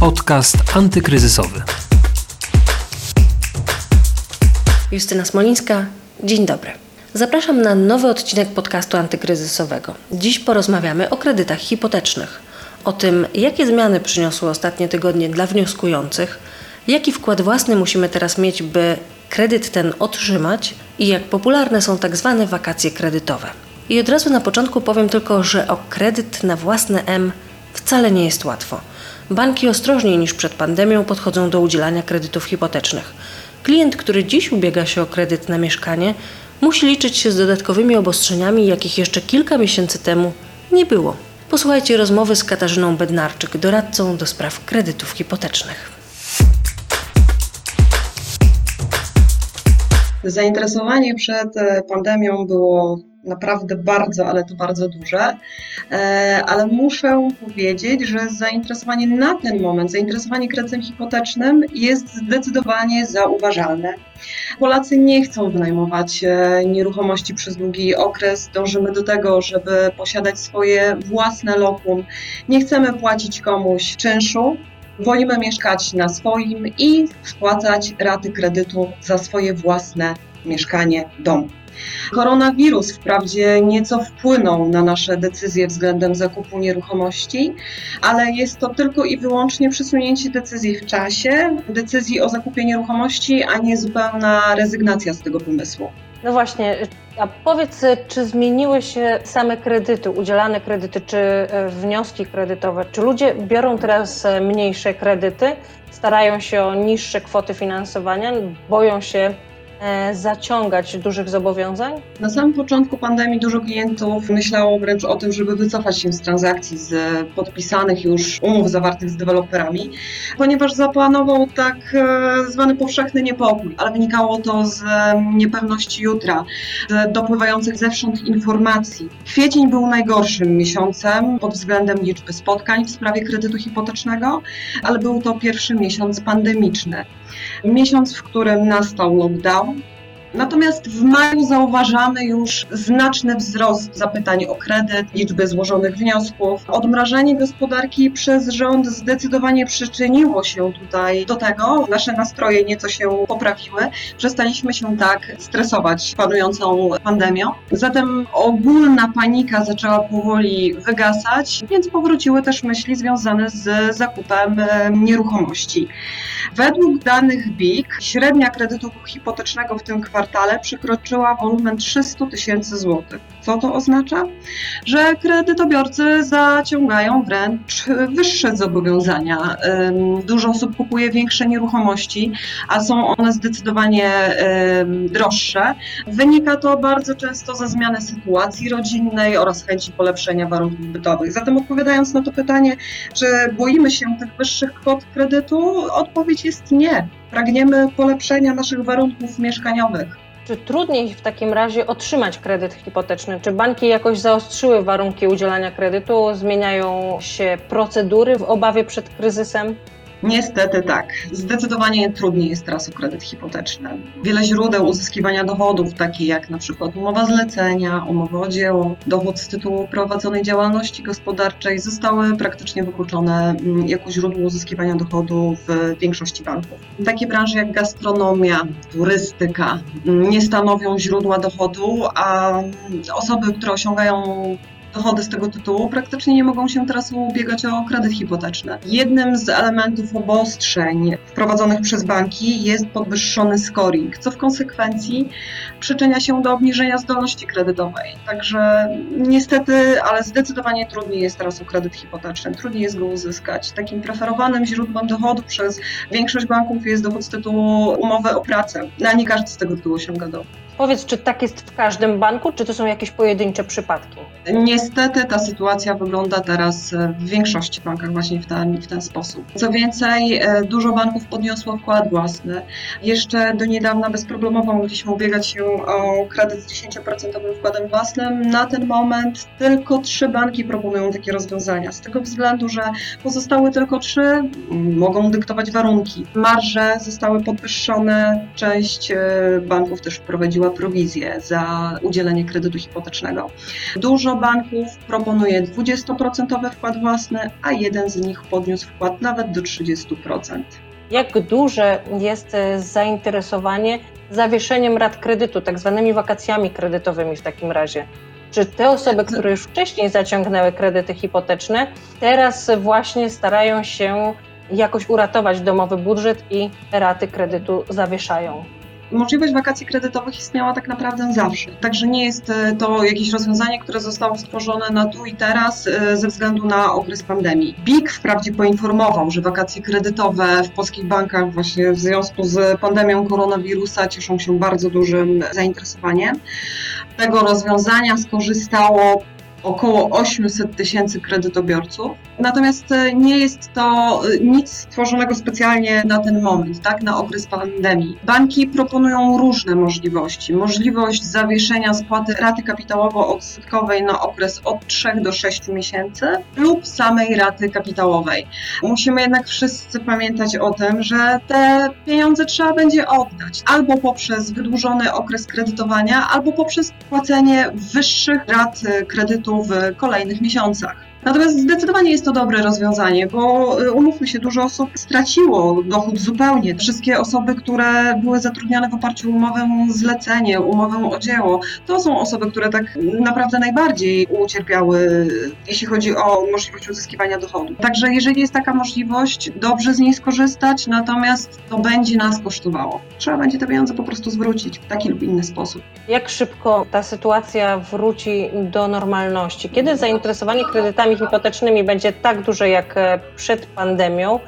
Podcast antykryzysowy. Justyna Smolińska, dzień dobry. Zapraszam na nowy odcinek podcastu antykryzysowego. Dziś porozmawiamy o kredytach hipotecznych, o tym, jakie zmiany przyniosły ostatnie tygodnie dla wnioskujących, jaki wkład własny musimy teraz mieć, by kredyt ten otrzymać i jak popularne są tak zwane wakacje kredytowe. I od razu na początku powiem tylko, że o kredyt na własne M wcale nie jest łatwo. Banki ostrożniej niż przed pandemią podchodzą do udzielania kredytów hipotecznych. Klient, który dziś ubiega się o kredyt na mieszkanie, musi liczyć się z dodatkowymi obostrzeniami, jakich jeszcze kilka miesięcy temu nie było. Posłuchajcie rozmowy z Katarzyną Bednarczyk, doradcą do spraw kredytów hipotecznych. Zainteresowanie przed e, pandemią było naprawdę bardzo, ale to bardzo duże. E, ale muszę powiedzieć, że zainteresowanie na ten moment, zainteresowanie kredytem hipotecznym jest zdecydowanie zauważalne. Polacy nie chcą wynajmować e, nieruchomości przez długi okres. Dążymy do tego, żeby posiadać swoje własne lokum. Nie chcemy płacić komuś czynszu, Wolimy mieszkać na swoim i spłacać raty kredytu za swoje własne mieszkanie, dom. Koronawirus wprawdzie nieco wpłynął na nasze decyzje względem zakupu nieruchomości, ale jest to tylko i wyłącznie przesunięcie decyzji w czasie, decyzji o zakupie nieruchomości, a nie zupełna rezygnacja z tego pomysłu. No właśnie, a powiedz, czy zmieniły się same kredyty, udzielane kredyty, czy e, wnioski kredytowe? Czy ludzie biorą teraz e, mniejsze kredyty, starają się o niższe kwoty finansowania, boją się zaciągać dużych zobowiązań? Na samym początku pandemii dużo klientów myślało wręcz o tym, żeby wycofać się z transakcji, z podpisanych już umów zawartych z deweloperami, ponieważ zapanował tak e, zwany powszechny niepokój, ale wynikało to z niepewności jutra, z dopływających zewsząd informacji. Kwiecień był najgorszym miesiącem pod względem liczby spotkań w sprawie kredytu hipotecznego, ale był to pierwszy miesiąc pandemiczny. Miesiąc, w którym nastał lockdown, Natomiast w maju zauważamy już znaczny wzrost zapytań o kredyt, liczby złożonych wniosków. Odmrażanie gospodarki przez rząd zdecydowanie przyczyniło się tutaj do tego. Nasze nastroje nieco się poprawiły. Przestaliśmy się tak stresować panującą pandemią. Zatem ogólna panika zaczęła powoli wygasać, więc powróciły też myśli związane z zakupem nieruchomości. Według danych BIK średnia kredytu hipotecznego w tym kwartale kwartale przekroczyła wolumen 300 tysięcy złotych. Co to oznacza? Że kredytobiorcy zaciągają wręcz wyższe zobowiązania. Dużo osób kupuje większe nieruchomości, a są one zdecydowanie droższe. Wynika to bardzo często ze zmiany sytuacji rodzinnej oraz chęci polepszenia warunków bytowych. Zatem odpowiadając na to pytanie, czy boimy się tych wyższych kwot kredytu, odpowiedź jest nie. Pragniemy polepszenia naszych warunków mieszkaniowych. Czy trudniej w takim razie otrzymać kredyt hipoteczny? Czy banki jakoś zaostrzyły warunki udzielania kredytu? Zmieniają się procedury w obawie przed kryzysem? Niestety tak. Zdecydowanie trudniej jest teraz o kredyt hipoteczny. Wiele źródeł uzyskiwania dochodów, takie jak na przykład umowa zlecenia, umowa o dzieło, dochód z tytułu prowadzonej działalności gospodarczej, zostały praktycznie wykluczone mm, jako źródło uzyskiwania dochodu w większości banków. Takie branże jak gastronomia, turystyka mm, nie stanowią źródła dochodu, a osoby, które osiągają dochody z tego tytułu praktycznie nie mogą się teraz ubiegać o kredyt hipoteczny. Jednym z elementów obostrzeń wprowadzonych przez banki jest podwyższony scoring, co w konsekwencji przyczynia się do obniżenia zdolności kredytowej. Także niestety, ale zdecydowanie trudniej jest teraz o kredyt hipoteczny, trudniej jest go uzyskać. Takim preferowanym źródłem dochodu przez większość banków jest dochód z tytułu umowy o pracę, a nie każdy z tego tytułu osiąga dochód. Powiedz, czy tak jest w każdym banku, czy to są jakieś pojedyncze przypadki? Niestety ta sytuacja wygląda teraz w większości bankach właśnie w ten, w ten sposób. Co więcej, e, dużo banków podniosło wkład własny. Jeszcze do niedawna bezproblemowo mogliśmy ubiegać się o kredyt z 10% wkładem własnym. Na ten moment tylko trzy banki proponują takie rozwiązania. Z tego względu, że pozostałe tylko trzy mogą dyktować warunki. Marże zostały podwyższone, część e, banków też wprowadziła prowizję za udzielenie kredytu hipotecznego. Dużo banków proponuje 20% wkład własny, a jeden z nich podniósł wkład nawet do 30%. Jak duże jest e, zainteresowanie zawieszeniem rat kredytu, tak zwanymi wakacjami kredytowymi w takim razie? Czy te osoby, które już wcześniej zaciągnęły kredyty hipoteczne, teraz właśnie starają się jakoś uratować domowy budżet i raty kredytu zawieszają? Możliwość wakacji kredytowych istniała tak naprawdę zawsze. Także nie jest e, to jakieś rozwiązanie, które zostało stworzone na tu i teraz e, ze względu na okres pandemii. BIK wprawdzie poinformował, że wakacje kredytowe w polskich bankach właśnie w związku z pandemią koronawirusa cieszą się bardzo dużym zainteresowaniem. Tego rozwiązania skorzystało około 800 tysięcy kredytobiorców. Natomiast e, nie jest to e, nic stworzonego specjalnie na ten moment, tak, na okres pandemii. Banki proponują różne możliwości. Możliwość zawieszenia spłaty raty kapitałowo-odsetkowej na okres od 3 do 6 miesięcy lub samej raty kapitałowej. Musimy jednak wszyscy pamiętać o tym, że te pieniądze trzeba będzie oddać albo poprzez wydłużony okres kredytowania, albo poprzez płacenie wyższych rat kredytu w kolejnych miesiącach. Natomiast zdecydowanie jest to dobre rozwiązanie, bo y, umówmy się, dużo osób straciło dochód zupełnie. Wszystkie osoby, które były zatrudniane w oparciu o umowę zlecenie, umowę o dzieło, to są osoby, które tak naprawdę najbardziej ucierpiały, jeśli chodzi o możliwość uzyskiwania dochodu. Także jeżeli jest taka możliwość, dobrze z niej skorzystać, natomiast to będzie nas kosztowało. Trzeba będzie te pieniądze po prostu zwrócić w taki lub inny sposób. Jak szybko ta sytuacja wróci do normalności? Kiedy zainteresowanie kredytami hipotecznymi będzie tak duże jak e, przed pandemią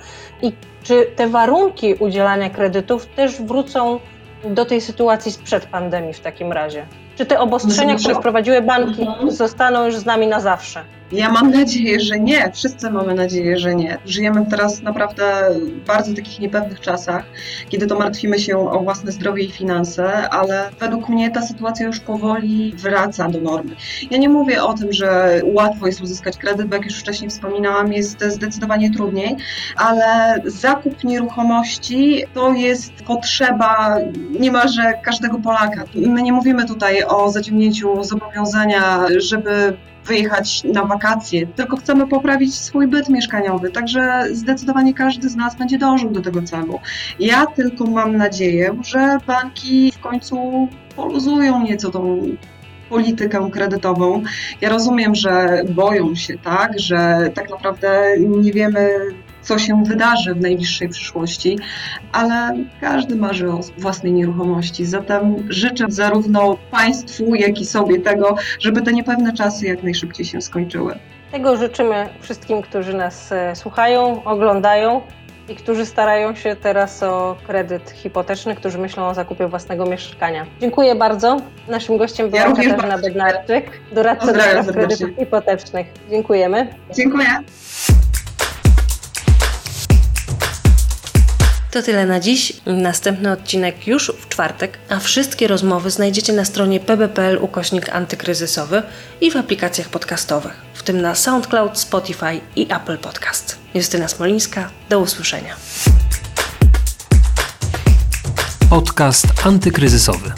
i czy te warunki udzielania kredytów też wrócą do tej sytuacji sprzed pandemii w takim razie? Czy te obostrzenia, które wprowadziły banki, zostaną już z nami na zawsze? Ja mam nadzieję, że nie. Wszyscy mamy nadzieję, że nie. Żyjemy teraz naprawdę w bardzo takich niepewnych czasach, kiedy to martwimy się o własne zdrowie i finanse, ale według mnie ta sytuacja już powoli wraca do normy. Ja nie mówię o tym, że łatwo jest uzyskać kredyt, bo jak już wcześniej wspominałam, jest zdecydowanie trudniej, ale zakup nieruchomości to jest potrzeba niemalże każdego Polaka. My nie mówimy tutaj o zaciągnięciu zobowiązania, żeby wyjechać na wakacje, tylko chcemy poprawić swój byt mieszkaniowy. Także zdecydowanie każdy z nas będzie dążył do tego celu. Ja tylko mam nadzieję, że banki w końcu poluzują nieco tą politykę kredytową. Ja rozumiem, że boją się, tak, że tak naprawdę nie wiemy, co się wydarzy w najbliższej przyszłości, ale każdy marzy o własnej nieruchomości. Zatem życzę zarówno Państwu, jak i sobie tego, żeby te niepewne czasy jak najszybciej się skończyły. Tego życzymy wszystkim, którzy nas e, słuchają, oglądają i którzy starają się teraz o kredyt hipoteczny, którzy myślą o zakupie własnego mieszkania. Dziękuję bardzo. Naszym gościem była Ja Katarzyna Bednarczyk, doradca do spraw kredytów hipotecznych. Dziękujemy. Dziękuję. To tyle na dziś. Następny odcinek już w czwartek, a wszystkie rozmowy znajdziecie na stronie pb.pl ukośnik antykryzysowy i w aplikacjach podcastowych, w tym na SoundCloud, Spotify i Apple Podcast. Justyna Smolińska, do usłyszenia. Podcast antykryzysowy.